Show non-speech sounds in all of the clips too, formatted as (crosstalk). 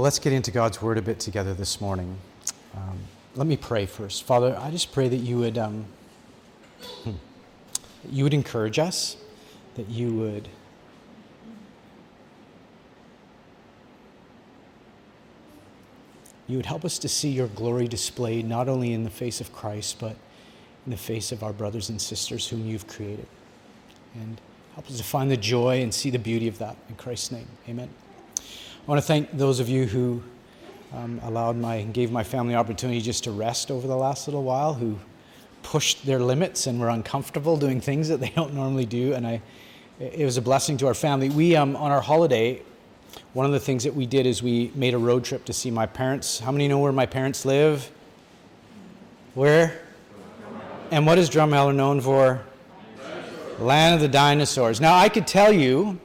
Well, let's get into God's Word a bit together this morning. Um, let me pray first. Father, I just pray that you would, um, hmm, you would encourage us, that you would you would help us to see your glory displayed not only in the face of Christ, but in the face of our brothers and sisters whom you've created. And help us to find the joy and see the beauty of that. In Christ's name, amen. I want to thank those of you who um, allowed my, gave my family opportunity just to rest over the last little while, who pushed their limits and were uncomfortable doing things that they (laughs) don't normally do. And I, it was a blessing to our family. We, um, on our holiday, one of the things that we did is we made a road trip to see my parents. How many know where my parents live? Where? And what is Drumheller known for? Land of the dinosaurs. Now, I could tell you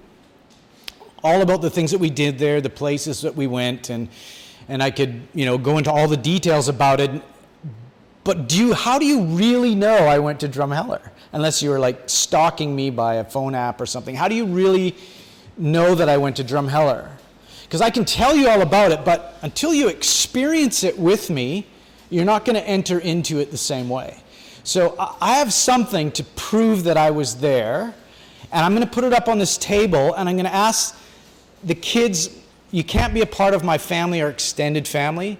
all about the things that we did there, the places that we went, and, and I could, you know, go into all the details about it. But do you, how do you really know I went to Drumheller? Unless you were like stalking me by a phone app or something. How do you really know that I went to Drumheller? Because I can tell you all about it, but until you experience it with me, you're not going to enter into it the same way. So I have something to prove that I was there, and I'm going to put it up on this table, and I'm going to ask the kids, you can't be a part of my family or extended family.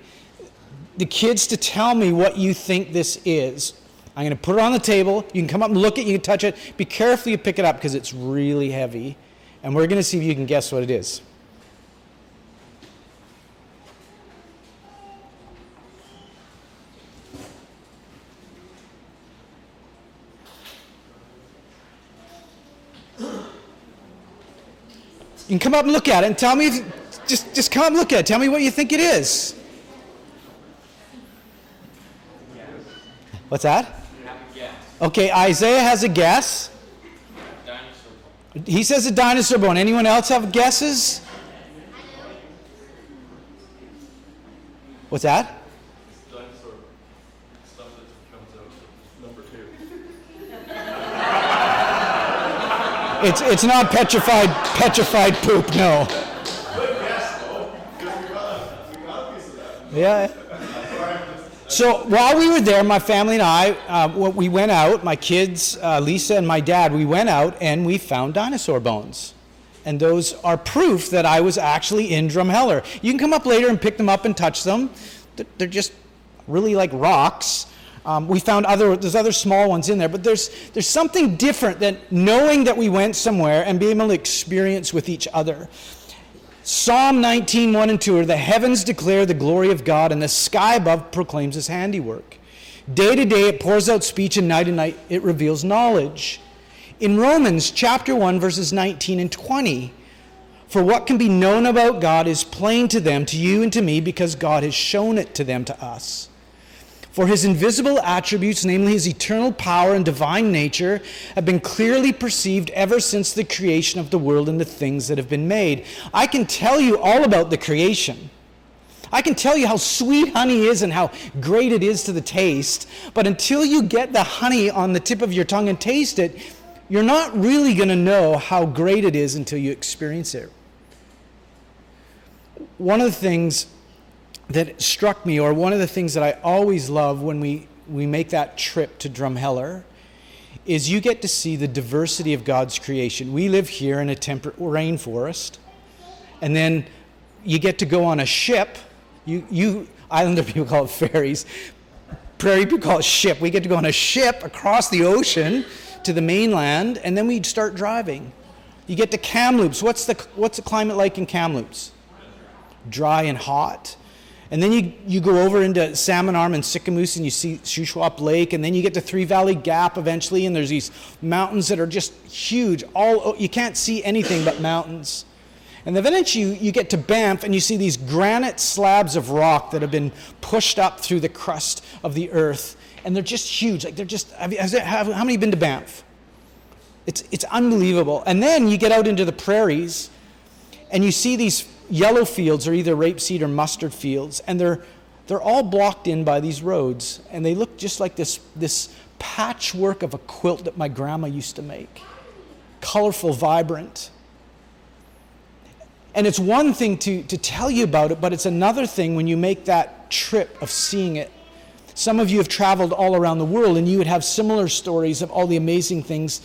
The kids to tell me what you think this is. I'm going to put it on the table. You can come up and look at it, you can touch it. Be careful you pick it up because it's really heavy. And we're going to see if you can guess what it is. You can come up and look at it and tell me, if, just, just come look at it. Tell me what you think it is. What's that? Okay, Isaiah has a guess. He says a dinosaur bone. Anyone else have guesses? What's that? It's, it's not petrified, petrified poop, no. Yeah. So while we were there, my family and I, uh, we went out, my kids, uh, Lisa and my dad, we went out and we found dinosaur bones. And those are proof that I was actually in Drumheller. You can come up later and pick them up and touch them. They're just really like rocks. Um, we found other, there's other small ones in there, but there's, there's something different than knowing that we went somewhere and being able to experience with each other. Psalm 19, 1 and 2 are the heavens declare the glory of God, and the sky above proclaims his handiwork. Day to day it pours out speech, and night to night it reveals knowledge. In Romans chapter 1, verses 19 and 20, for what can be known about God is plain to them, to you and to me, because God has shown it to them, to us. For his invisible attributes, namely his eternal power and divine nature, have been clearly perceived ever since the creation of the world and the things that have been made. I can tell you all about the creation. I can tell you how sweet honey is and how great it is to the taste, but until you get the honey on the tip of your tongue and taste it, you're not really going to know how great it is until you experience it. One of the things that struck me, or one of the things that I always love when we, we make that trip to Drumheller, is you get to see the diversity of God's creation. We live here in a temperate rainforest, and then you get to go on a ship. You, you Islander people call it ferries. Prairie people call it ship. We get to go on a ship across the ocean to the mainland, and then we start driving. You get to Kamloops. What's the, what's the climate like in Kamloops? Dry and hot. And then you, you go over into Salmon Arm and Sicamous and you see Shuswap Lake, and then you get to Three Valley Gap eventually, and there's these mountains that are just huge. All oh, you can't see anything but mountains. And then eventually you, you get to Banff and you see these granite slabs of rock that have been pushed up through the crust of the earth. And they're just huge. Like they're just, have, has, have, how many have been to Banff? It's, it's unbelievable. And then you get out into the prairies and you see these yellow fields are either rapeseed or mustard fields, and they're, they're all blocked in by these roads, and they look just like this, this patchwork of a quilt that my grandma used to make colorful, vibrant. And it's one thing to, to tell you about it, but it's another thing when you make that trip of seeing it. Some of you have traveled all around the world, and you would have similar stories of all the amazing things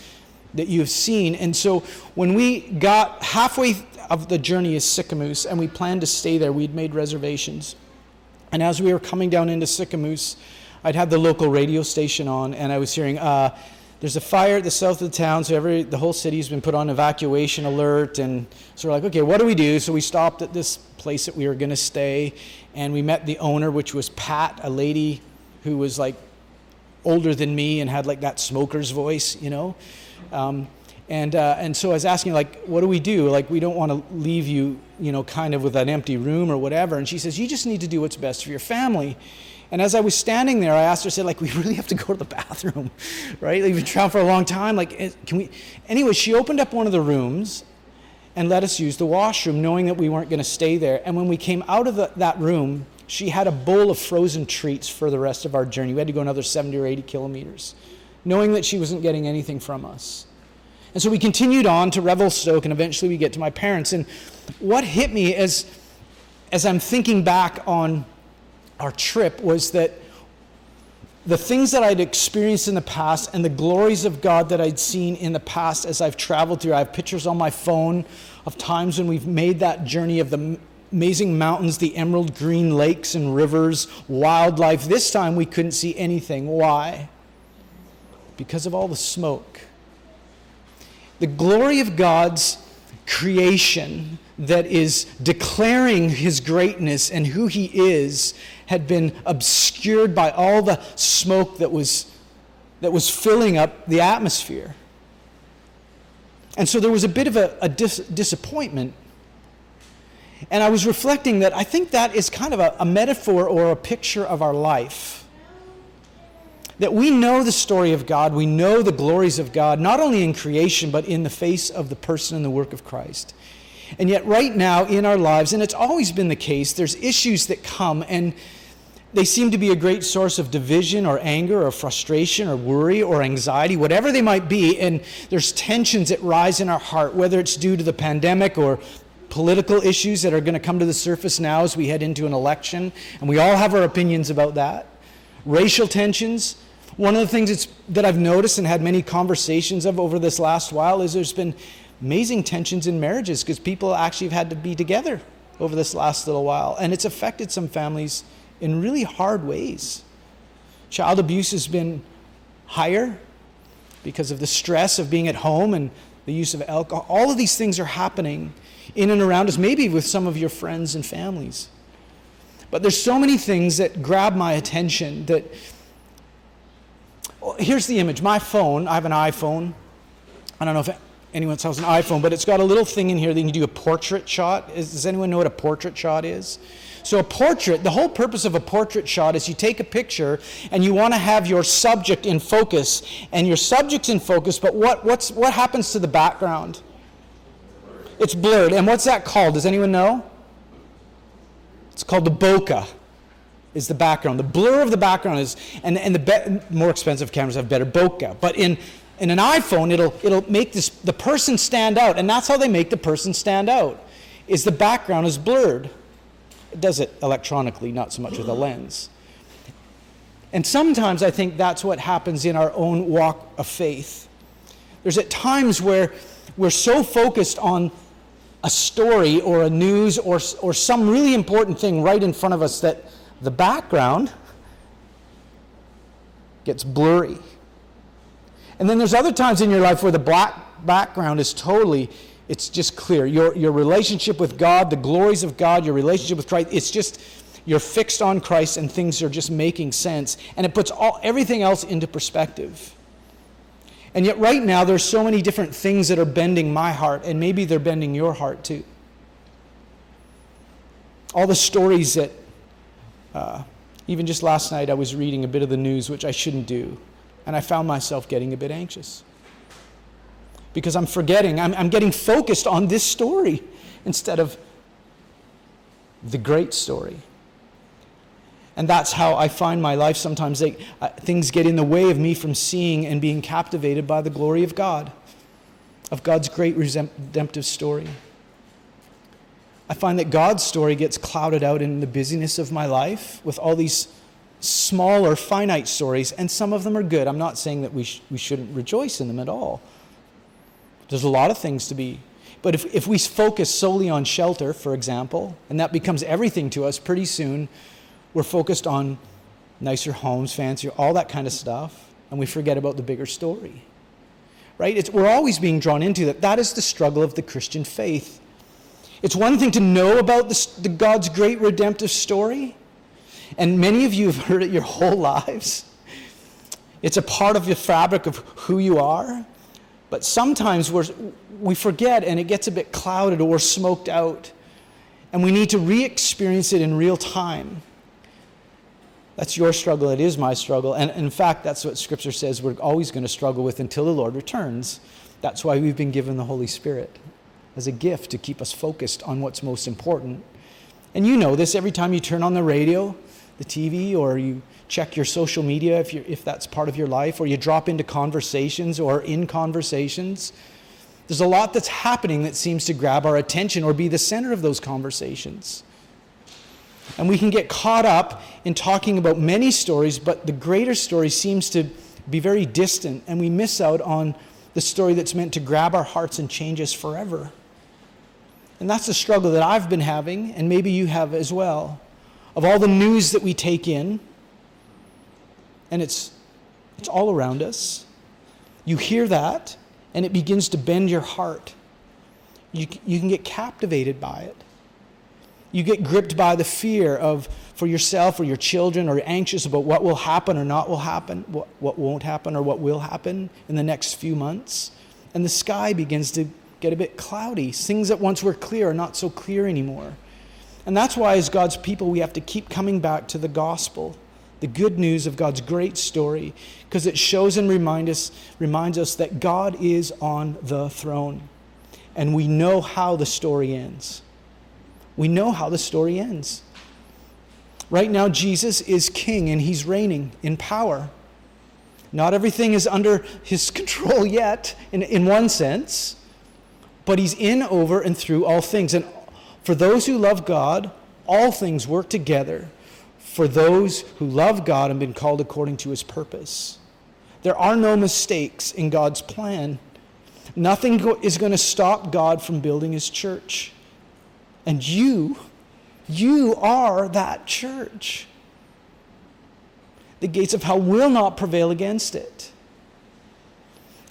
that you have seen. And so when we got halfway of the journey is Sicamous, and we planned to stay there, we'd made reservations. And as we were coming down into Sicamous, I'd had the local radio station on, and I was hearing, uh, there's a fire at the south of the town, so every, the whole city's been put on evacuation alert. And so we're like, okay, what do we do? So we stopped at this place that we were going to stay, and we met the owner, which was Pat, a lady who was like older than me and had like that smoker's voice, you know. Um, and, uh, and so I was asking, like, what do we do? Like, we don't want to leave you, you know, kind of with an empty room or whatever. And she says, you just need to do what's best for your family. And as I was standing there, I asked her, I said, like, we (laughs) really have to go to the bathroom, (laughs) right? Like, we've been traveling for a long time. Like, can we? Anyway, she opened up one of the rooms and let us use the washroom, knowing that we weren't going to stay there. And when we came out of the, that room, she had a bowl of frozen treats for the rest of our journey. We had to go another 70 or 80 kilometers, knowing that she wasn't getting anything from us. And so we continued on to Revelstoke, and eventually we get to my parents. And what hit me as, as I'm thinking back on our trip was that the things that I'd experienced in the past and the glories of God that I'd seen in the past as I've traveled through. I have pictures on my phone of times when we've made that journey of the amazing mountains, the emerald green lakes and rivers, wildlife. This time we couldn't see anything. Why? Because of all the smoke. The glory of God's creation that is declaring his greatness and who he is had been obscured by all the smoke that was, that was filling up the atmosphere. And so there was a bit of a, a dis- disappointment. And I was reflecting that I think that is kind of a, a metaphor or a picture of our life. That we know the story of God, we know the glories of God, not only in creation, but in the face of the person and the work of Christ. And yet, right now in our lives, and it's always been the case, there's issues that come and they seem to be a great source of division or anger or frustration or worry or anxiety, whatever they might be. And there's tensions that rise in our heart, whether it's due to the pandemic or political issues that are going to come to the surface now as we head into an election. And we all have our opinions about that. Racial tensions. One of the things that I've noticed and had many conversations of over this last while is there's been amazing tensions in marriages because people actually have had to be together over this last little while. And it's affected some families in really hard ways. Child abuse has been higher because of the stress of being at home and the use of alcohol. All of these things are happening in and around us, maybe with some of your friends and families. But there's so many things that grab my attention that. Well, here's the image. My phone, I have an iPhone. I don't know if anyone else has an iPhone, but it's got a little thing in here that you can do a portrait shot. Is, does anyone know what a portrait shot is? So, a portrait, the whole purpose of a portrait shot is you take a picture and you want to have your subject in focus, and your subject's in focus, but what, what's, what happens to the background? It's blurred. And what's that called? Does anyone know? It's called the bokeh is the background. The blur of the background is, and, and the be- more expensive cameras have better bokeh. But in in an iPhone, it'll, it'll make this, the person stand out, and that's how they make the person stand out, is the background is blurred. It does it electronically, not so much with a lens. And sometimes I think that's what happens in our own walk of faith. There's at times where we're so focused on a story or a news or, or some really important thing right in front of us that the background gets blurry. And then there's other times in your life where the black background is totally, it's just clear. Your, your relationship with God, the glories of God, your relationship with Christ, it's just, you're fixed on Christ and things are just making sense. And it puts all, everything else into perspective. And yet, right now, there's so many different things that are bending my heart, and maybe they're bending your heart too. All the stories that, uh, even just last night, I was reading a bit of the news, which I shouldn't do. And I found myself getting a bit anxious because I'm forgetting, I'm, I'm getting focused on this story instead of the great story. And that's how I find my life sometimes. They, uh, things get in the way of me from seeing and being captivated by the glory of God, of God's great redemptive story. I find that God's story gets clouded out in the busyness of my life with all these smaller, finite stories, and some of them are good. I'm not saying that we, sh- we shouldn't rejoice in them at all. There's a lot of things to be. But if, if we focus solely on shelter, for example, and that becomes everything to us, pretty soon we're focused on nicer homes, fancier, all that kind of stuff, and we forget about the bigger story. Right? It's, we're always being drawn into that. That is the struggle of the Christian faith. It's one thing to know about the, the God's great redemptive story, and many of you have (laughs) heard it your whole lives. It's a part of the fabric of who you are. But sometimes we forget and it gets a bit clouded or smoked out. And we need to re experience it in real time. That's your struggle. It is my struggle. And in fact, that's what Scripture says we're always going to struggle with until the Lord returns. That's why we've been given the Holy Spirit as a gift to keep us focused on what's most important. And you know this every time you turn on the radio, the TV, or you check your social media if, if that's part of your life, or you drop into conversations or in conversations. There's a lot that's happening that seems to grab our attention or be the center of those conversations. And we can get caught up in talking about many stories, but the greater story seems to be very distant, and we miss out on the story that's meant to grab our hearts and change us forever. And that's the struggle that I've been having, and maybe you have as well, of all the news that we take in, and it's, it's all around us. You hear that, and it begins to bend your heart. You, you can get captivated by it. You get gripped by the fear of for yourself or your children or anxious about what will happen or not will happen, what, what won't happen or what will happen in the next few months. And the sky begins to get a bit cloudy. Things that once were clear are not so clear anymore. And that's why, as God's people, we have to keep coming back to the gospel, the good news of God's great story, because it shows and remind us, reminds us that God is on the throne. And we know how the story ends. We know how the story ends. Right now, Jesus is king and he's reigning in power. Not everything is under his (laughs) control yet, in, in one sense, but he's in, over, and through all things. And for those who love God, all things work together for those who love God and been called according to his purpose. There are no mistakes in God's plan. Nothing is going to stop God from building his church. And you, you are that church. The gates of hell will not prevail against it.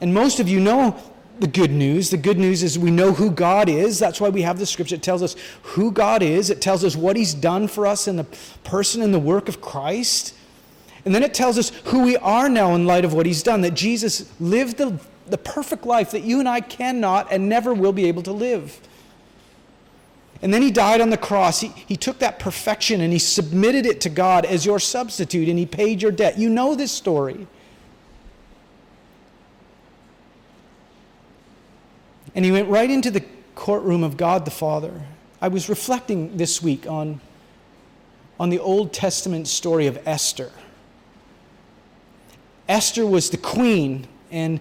And most of you know the good news. The good news is we know who God is. That's why we have the scripture. It tells us who God is, it tells us what He's done for us in the person and the work of Christ. And then it tells us who we are now in light of what He's done, that Jesus lived the, the perfect life that you and I cannot and never will be able to live. And then he died on the cross. He, he took that perfection and he submitted it to God as your substitute and he paid your debt. You know this story. And he went right into the courtroom of God the Father. I was reflecting this week on, on the Old Testament story of Esther. Esther was the queen, and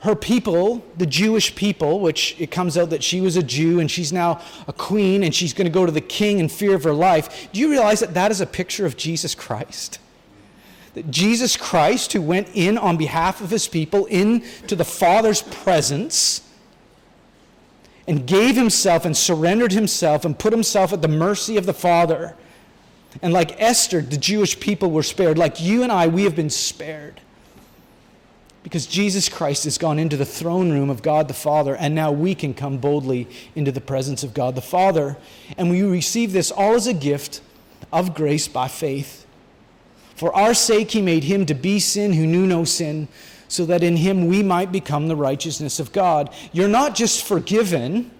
her people, the Jewish people, which it comes out that she was a Jew and she's now a queen and she's going to go to the king in fear of her life. Do you realize that that is a picture of Jesus Christ? That Jesus Christ, who went in on behalf of his people into the Father's presence and gave himself and surrendered himself and put himself at the mercy of the Father. And like Esther, the Jewish people were spared. Like you and I, we have been spared because Jesus Christ has gone into the throne room of God the Father, and now we can come boldly into the presence of God the Father. And we receive this all as a gift of grace by faith. For our sake, he made him to be sin who knew no sin, so that in him we might become the righteousness of God. You're not just forgiven,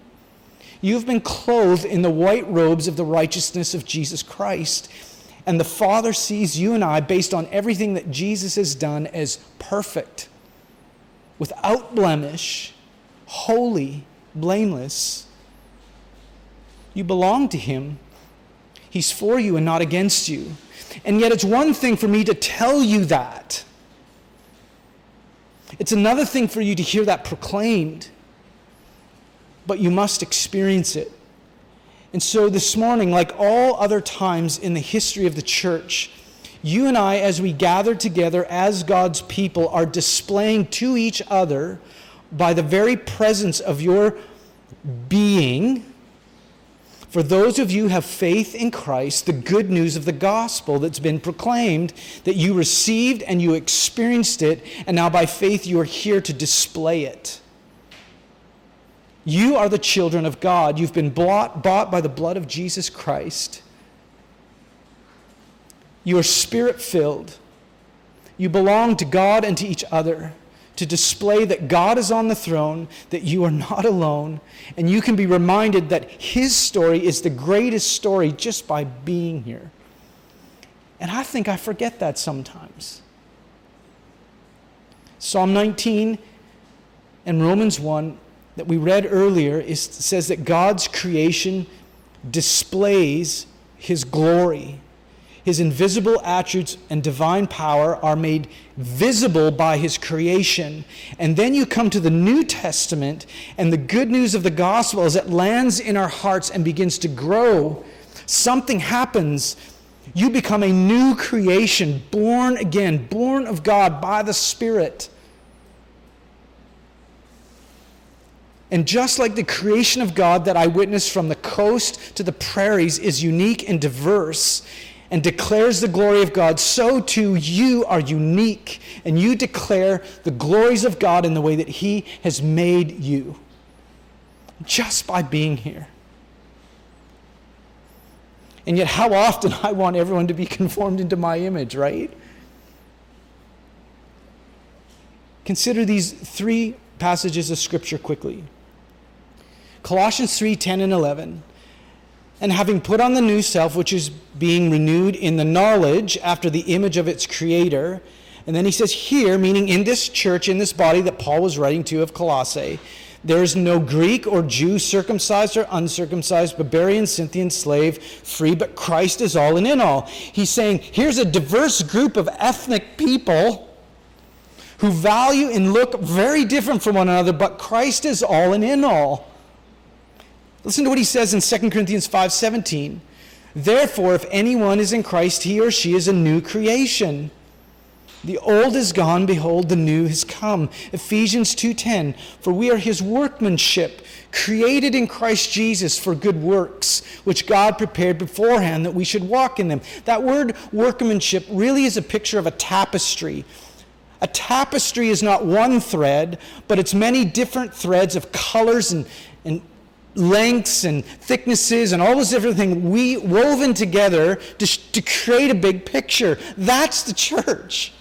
you've been clothed in the white robes of the righteousness of Jesus Christ. And the Father sees you and I, based on everything that Jesus has done, as perfect without blemish, holy, blameless. You belong to Him. He's for you and not against you. And yet, it's one thing for me to tell you that. It's another thing for you to hear that proclaimed. But you must experience it. And so this morning, like all other times in the history of the church, you and I, as we gather together as God's people, are displaying to each other by the very presence of your being for those of you who have faith in Christ, the good news of the gospel that's been proclaimed, that you received and you experienced it, and now by faith you are here to display it. You are the children of God. You've been bought, bought by the blood of Jesus Christ. You are spirit filled. You belong to God and to each other to display that God is on the throne, that you are not alone, and you can be reminded that His story is the greatest story just by being here. And I think I forget that sometimes. Psalm 19 and Romans 1 that we read earlier is, says that God's creation displays His glory his invisible attributes and divine power are made visible by his creation. And then you come to the New Testament, and the good news of the gospel as it lands in our hearts and begins to grow, something happens. You become a new creation, born again, born of God by the Spirit. And just like the creation of God that I witnessed from the coast to the prairies is unique and diverse, and declares the glory of God, so too you are unique and you declare the glories of God in the way that He has made you just by being here. And yet, how often (laughs) I want everyone to be conformed into my image, right? Consider these three passages of Scripture quickly Colossians 3 10 and 11 and having put on the new self, which is being renewed in the knowledge after the image of its creator. And then he says, here, meaning in this church, in this body that Paul was writing to of Colossae, there is no Greek or Jew, circumcised or uncircumcised, barbarian, Scythian, slave, free, but Christ is all and in all. He's saying, here's a diverse group of ethnic people who value and look very different from one another, but Christ is all and in all. Listen to what he says in 2 Corinthians 5:17. Therefore, if anyone is in Christ, he or she is a new creation. The old is gone, behold, the new has come. Ephesians 2:10. For we are his workmanship, created in Christ Jesus for good works, which God prepared beforehand that we should walk in them. That word workmanship really is a picture of a tapestry. A tapestry is not one thread, but it's many different threads of colors and, and lengths and thicknesses and all those different things we woven together to, to create a big picture. That's the church.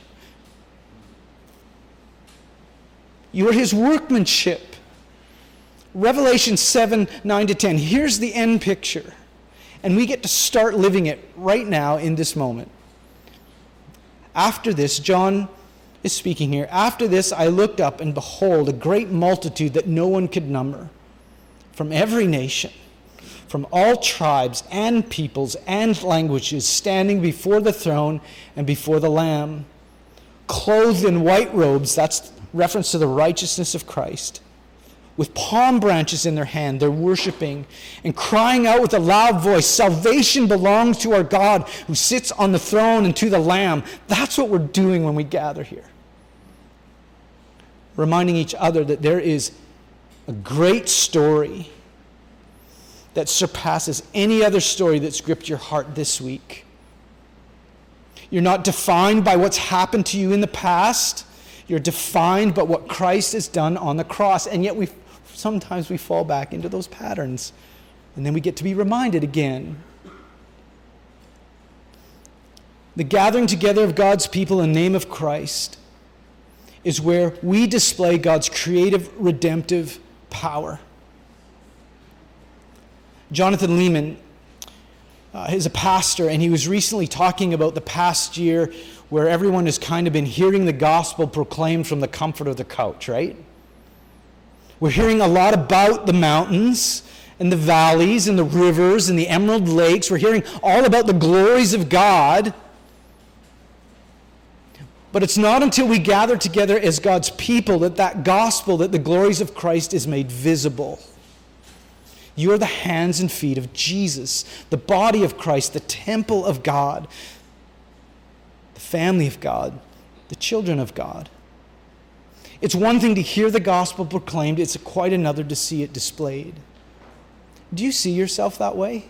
You are his workmanship. Revelation 7 9 to 10. Here's the end picture. And we get to start living it right now in this moment. After this, John is speaking here. After this, I looked up, and behold, a great multitude that no one could number from every nation, from all tribes and peoples and languages, standing before the throne and before the Lamb, clothed in white robes, that's reference to the righteousness of Christ, with palm branches in their hand, they're worshiping and crying out with a loud voice Salvation belongs to our God who sits on the throne and to the Lamb. That's what we're doing when we gather here. Reminding each other that there is a great story that surpasses any other story that's gripped your heart this week. You're not defined by what's happened to you in the past. You're defined by what Christ has done on the cross. And yet we sometimes we fall back into those patterns. And then we get to be reminded again. The gathering together of God's people in the name of Christ is where we display God's creative, redemptive power. Jonathan Leeman uh, is a pastor, and he was recently talking about the past year where everyone has kind of been hearing the gospel proclaimed from the comfort of the couch, right? We're hearing a lot about the mountains and the valleys and the rivers and the emerald lakes. We're hearing all about the glories of God. But it's not until we gather together as God's people that that gospel, that the glories of Christ is made visible. You are the hands and feet of Jesus, the body of Christ, the temple of God, the family of God, the children of God. It's one thing to hear the gospel proclaimed, it's quite another to see it displayed. Do you see yourself that way?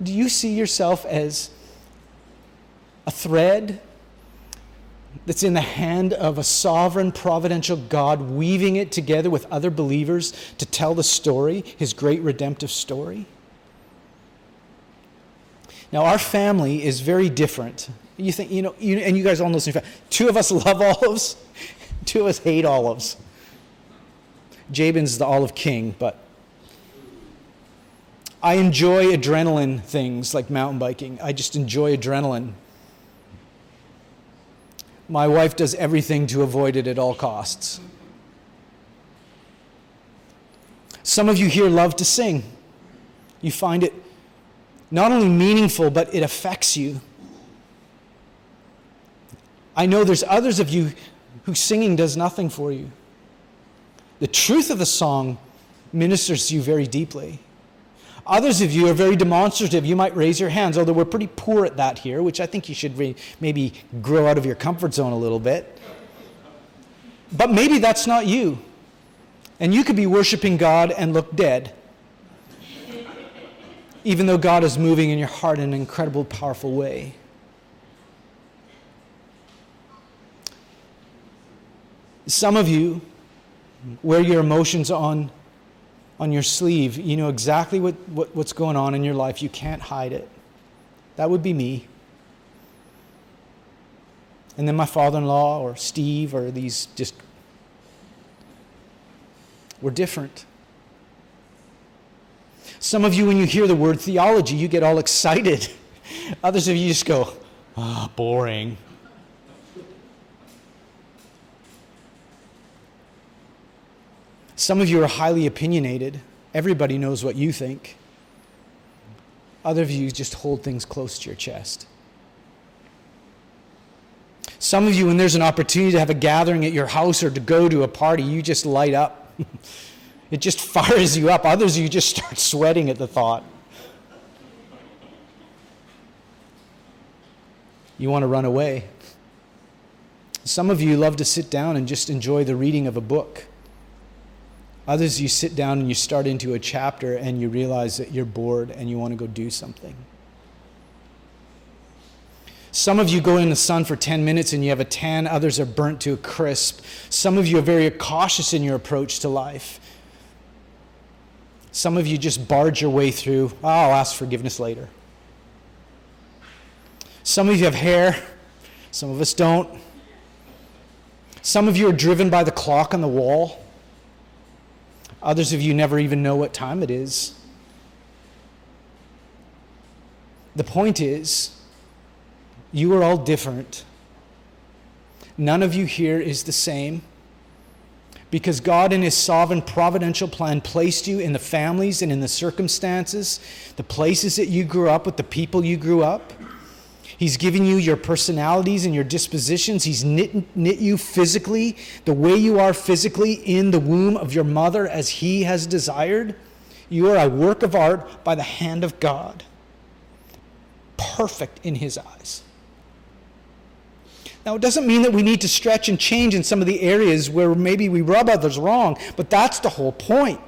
Do you see yourself as a thread that's in the hand of a sovereign, providential God, weaving it together with other believers to tell the story, his great redemptive story? Now, our family is very different. You think, you know, you, and you guys all know this. Two of us (laughs) love olives, two of us hate olives. Jabin's the olive king, but I enjoy adrenaline things like mountain biking. I just enjoy adrenaline. My wife does everything to avoid it at all costs. Some of you here love to sing. You find it not only meaningful, but it affects you. I know there's others of you whose singing does nothing for you. The truth of the song ministers to you very deeply. Others of you are very demonstrative. You might raise your hands, although we're pretty poor at that here, which I think you should re- maybe grow out of your comfort zone a little bit. But maybe that's not you. And you could be worshiping God and look dead, even though God is moving in your heart in an incredible, powerful way. Some of you wear your emotions on on your sleeve. You know exactly what, what, what's going on in your life. You can't hide it. That would be me. And then my father in law or Steve or these just. We're different. Some of you, when you hear the word theology, you get all excited. (laughs) Others of you just go, ah, oh, boring. Some of you are highly opinionated. Everybody knows what you think. Other of you just hold things close to your chest. Some of you, when there's an opportunity to have a gathering at your house or to go to a party, you just light up. (laughs) it just fires you up. Others you just start (laughs) sweating at the thought. You want to run away. Some of you love to sit down and just enjoy the reading of a book. Others, you sit down and you start into a chapter and you realize that you're bored and you want to go do something. Some of you go in the sun for 10 minutes and you have a tan, others are burnt to a crisp. Some of you are very cautious in your approach to life. Some of you just barge your way through, oh, I'll ask forgiveness later. Some of you have hair, some of us don't. Some of you are driven by the clock on the wall. Others of you never even know what time it is. The point is, you are all different. None of you here is the same. Because God, in His sovereign providential plan, placed you in the families and in the circumstances, the places that you grew up with, the people you grew up. He's given you your personalities and your dispositions. He's knit, knit you physically, the way you are physically in the womb of your mother as He has desired. You are a work of art by the hand of God, perfect in His eyes. Now, it doesn't mean that we need to stretch and change in some of the areas where maybe we rub others wrong, but that's the whole point.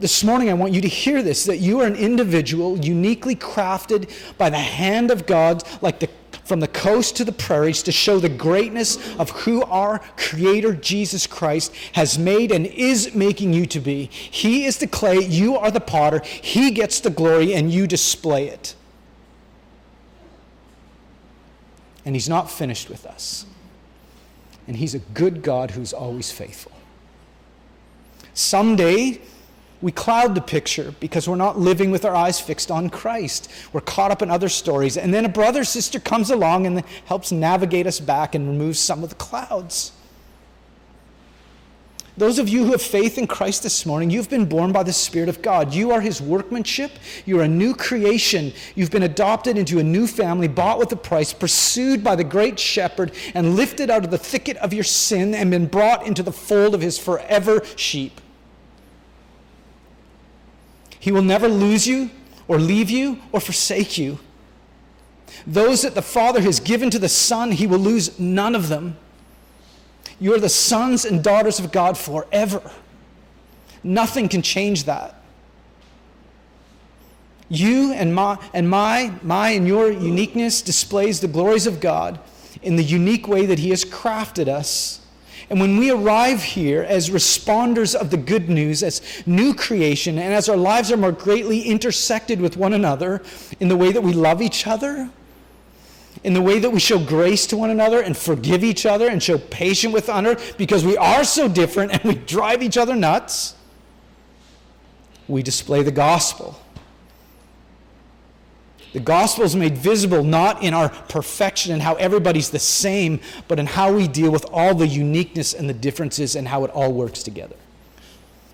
This morning, I want you to hear this that you are an individual uniquely crafted by the hand of God, like the, from the coast to the prairies, to show the greatness of who our Creator, Jesus Christ, has made and is making you to be. He is the clay, you are the potter, He gets the glory, and you display it. And He's not finished with us. And He's a good God who's always faithful. Someday, we cloud the picture because we're not living with our eyes fixed on Christ. We're caught up in other stories. And then a brother sister comes along and helps navigate us back and remove some of the clouds. Those of you who have faith in Christ this morning, you've been born by the Spirit of God. You are His workmanship. You're a new creation. You've been adopted into a new family, bought with a price, pursued by the great shepherd, and lifted out of the thicket of your sin and been brought into the fold of His forever sheep. He will never lose you or leave you or forsake you. Those that the Father has given to the Son, He will lose none of them. You are the sons and daughters of God forever. Nothing can change that. You and my and my my and your uniqueness displays the glories of God in the unique way that he has crafted us. And when we arrive here as responders of the good news, as new creation, and as our lives are more greatly intersected with one another in the way that we love each other, in the way that we show grace to one another and forgive each other and show patience with honor because we are so different and we drive each other nuts, we display the gospel. The gospel is made visible not in our perfection and how everybody's the same, but in how we deal with all the uniqueness and the differences and how it all works together.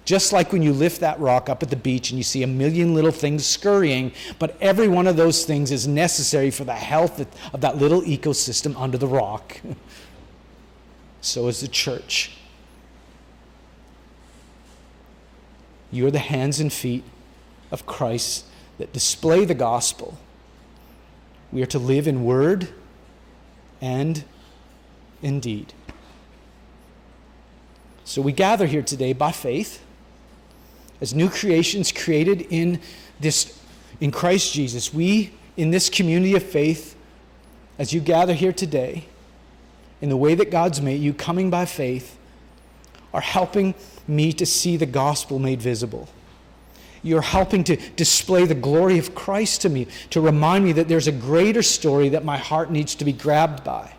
Just like when you lift that rock up at the beach and you see a million little things scurrying, but every one of those things is necessary for the health of that little ecosystem under the rock. (laughs) so is the church. You are the hands and feet of Christ that display the gospel. We are to live in word and in deed. So we gather here today by faith as new creations created in this in Christ Jesus, we in this community of faith, as you gather here today, in the way that God's made you, coming by faith, are helping me to see the gospel made visible. You're helping to display the glory of Christ to me, to remind me that there's a greater story that my heart needs to be grabbed by.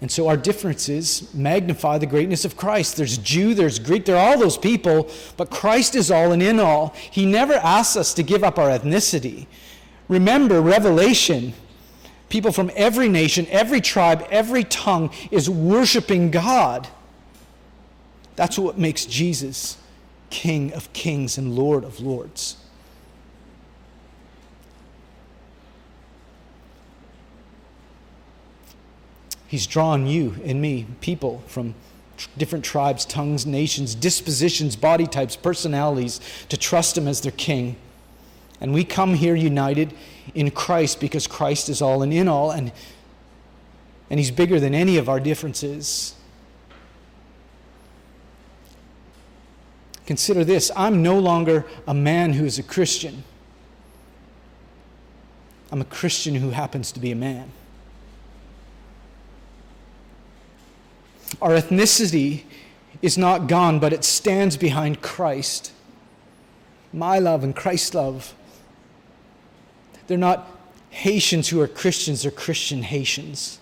And so our differences magnify the greatness of Christ. There's Jew, there's Greek, there are all those people, but Christ is all and in all. He never asks us to give up our ethnicity. Remember, Revelation, people from every nation, every tribe, every tongue is worshiping God. That's what makes Jesus King of kings and Lord of lords. He's drawn you and me, people from different tribes, tongues, nations, dispositions, body types, personalities, to trust Him as their King. And we come here united in Christ because Christ is all and in all, and, and He's bigger than any of our differences. Consider this I'm no longer a man who is a Christian, I'm a Christian who happens to be a man. Our ethnicity is not gone, but it stands behind Christ. My love and Christ's love. They're not Haitians who are Christians, they're Christian Haitians.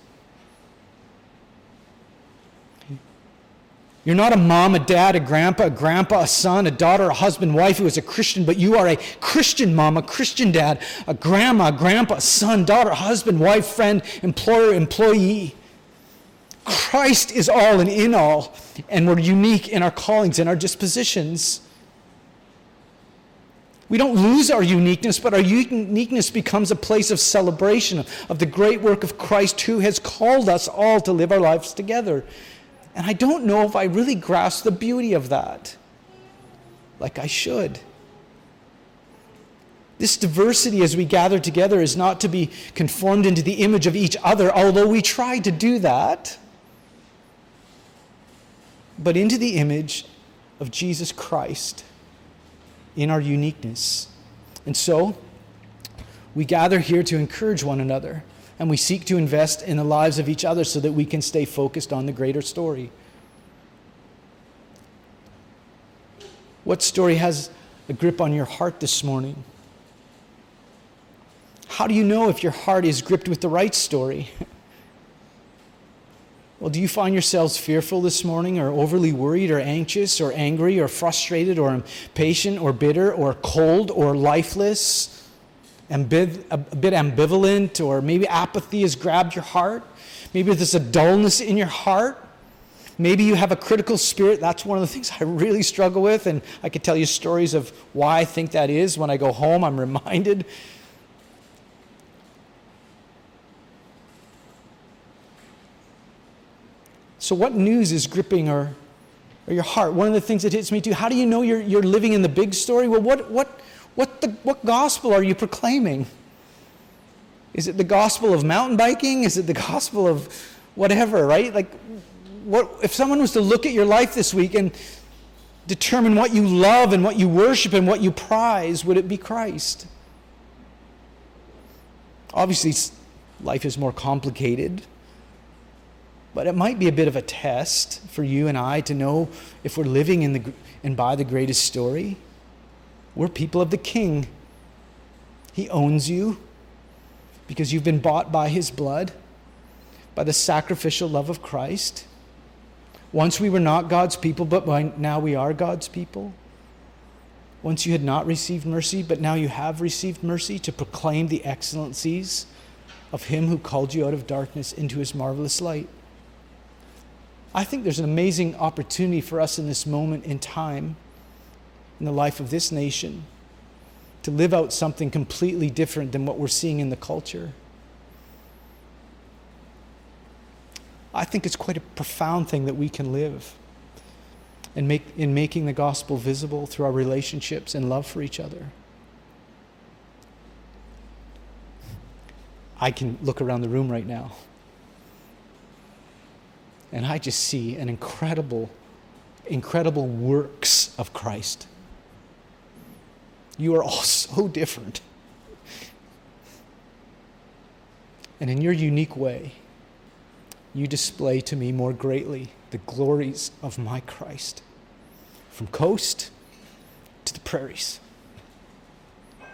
You're not a mom, a dad, a grandpa, a grandpa, a son, a daughter, a husband, wife who is a Christian, but you are a Christian mom, a Christian dad, a grandma, grandpa, son, daughter, husband, wife, friend, employer, employee. Christ is all and in all, and we're unique in our callings and our dispositions. We don't lose our uniqueness, but our uniqueness becomes a place of celebration of the great work of Christ who has called us all to live our lives together. And I don't know if I really grasp the beauty of that like I should. This diversity as we gather together is not to be conformed into the image of each other, although we try to do that but into the image of Jesus Christ in our uniqueness. And so, we gather here to encourage one another, and we seek to invest in the lives of each other so that we can stay focused on the greater story. What story has a grip on your heart this morning? How do you know if your heart is gripped with the right story? (laughs) Well, do you find yourselves fearful this morning, or overly worried, or anxious, or angry, or frustrated, or impatient, or bitter, or cold, or lifeless? Ambiv- a bit ambivalent, or maybe apathy has grabbed your heart? Maybe there's a dullness in your heart. Maybe you have a critical spirit. That's one of the things (laughs) I really struggle with. And I could tell you stories of why I think that is. When I go home, I'm reminded. So, what news is gripping or, or your heart? One of the things that hits me too how do you know you're, you're living in the big story? Well, what, what, what, the, what gospel are you proclaiming? Is it the gospel of mountain biking? Is it the gospel of whatever, right? Like, what, if someone was to look at your life this week and determine what you love and what you worship and what you prize, would it be Christ? Obviously, life is more complicated, but it might be a bit of a test for you and I to know if we're living in the, and by the greatest story. We're people of the King. He owns you because you've been bought by his blood, by the sacrificial love of Christ. Once we were not God's people, but now we are God's people. Once you had not received mercy, but now you have received mercy to proclaim the excellencies of Him who called you out of darkness into His marvelous light. I think there's an amazing opportunity for us in this moment in time, in the life of this nation, to live out something completely different than what we're seeing in the culture. I think it's quite a profound thing that we can live and make, in making the gospel visible through our relationships and love for each other. I can look around the room right now and I just see an incredible, incredible works of Christ. You are all (laughs) so different. And in your unique way, you display to me more greatly the glories of my Christ, from coast to the prairies.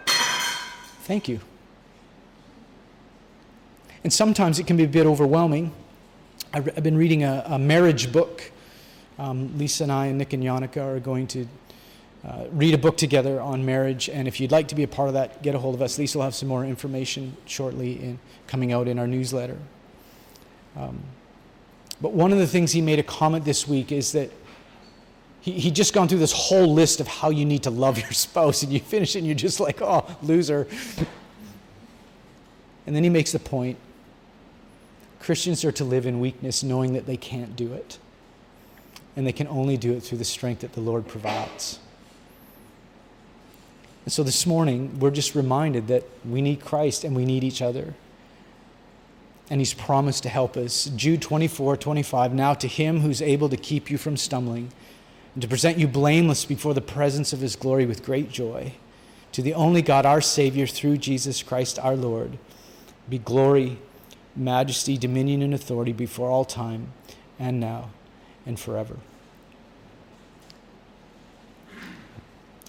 Thank you. And sometimes it can be a bit overwhelming. I've been reading a, a marriage book. Um, Lisa and I and Nick and Yannicka are going to uh, read a book together on marriage. And if you'd like to be a part of that, get a hold of us. Lisa will have some more information shortly in, coming out in our newsletter. Um, but one of the things he made a comment this week is that he, he just gone through this whole list of how you need to love your spouse, and you finish it and you're just like, oh, loser. And then he makes the point Christians are to live in weakness, knowing that they can't do it. And they can only do it through the strength that the Lord provides. And so this morning, we're just reminded that we need Christ and we need each other and he's promised to help us. Jude 24, 25. Now to him who's able to keep you from stumbling and to present you blameless before the presence of his glory with great joy, to the only God, our Savior, through Jesus Christ our Lord, be glory, majesty, dominion, and authority before all time and now and forever.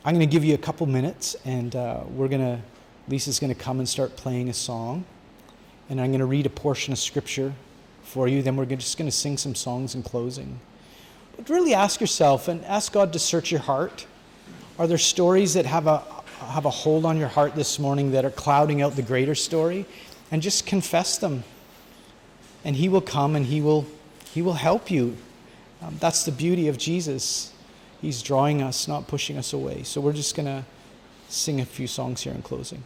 I'm going to give you a couple minutes, and uh, we're going to, Lisa's going to come and start playing a song and I'm going to read a portion of scripture for you. Then we're just going to sing some songs in closing. But really ask yourself and ask God to search your heart. Are there stories that have a, have a hold on your heart this morning that are clouding out the greater story? And just confess them. And He will come and He will, he will help you. Um, that's the beauty of Jesus. He's drawing us, not pushing us away. So we're just going to sing a few songs here in closing.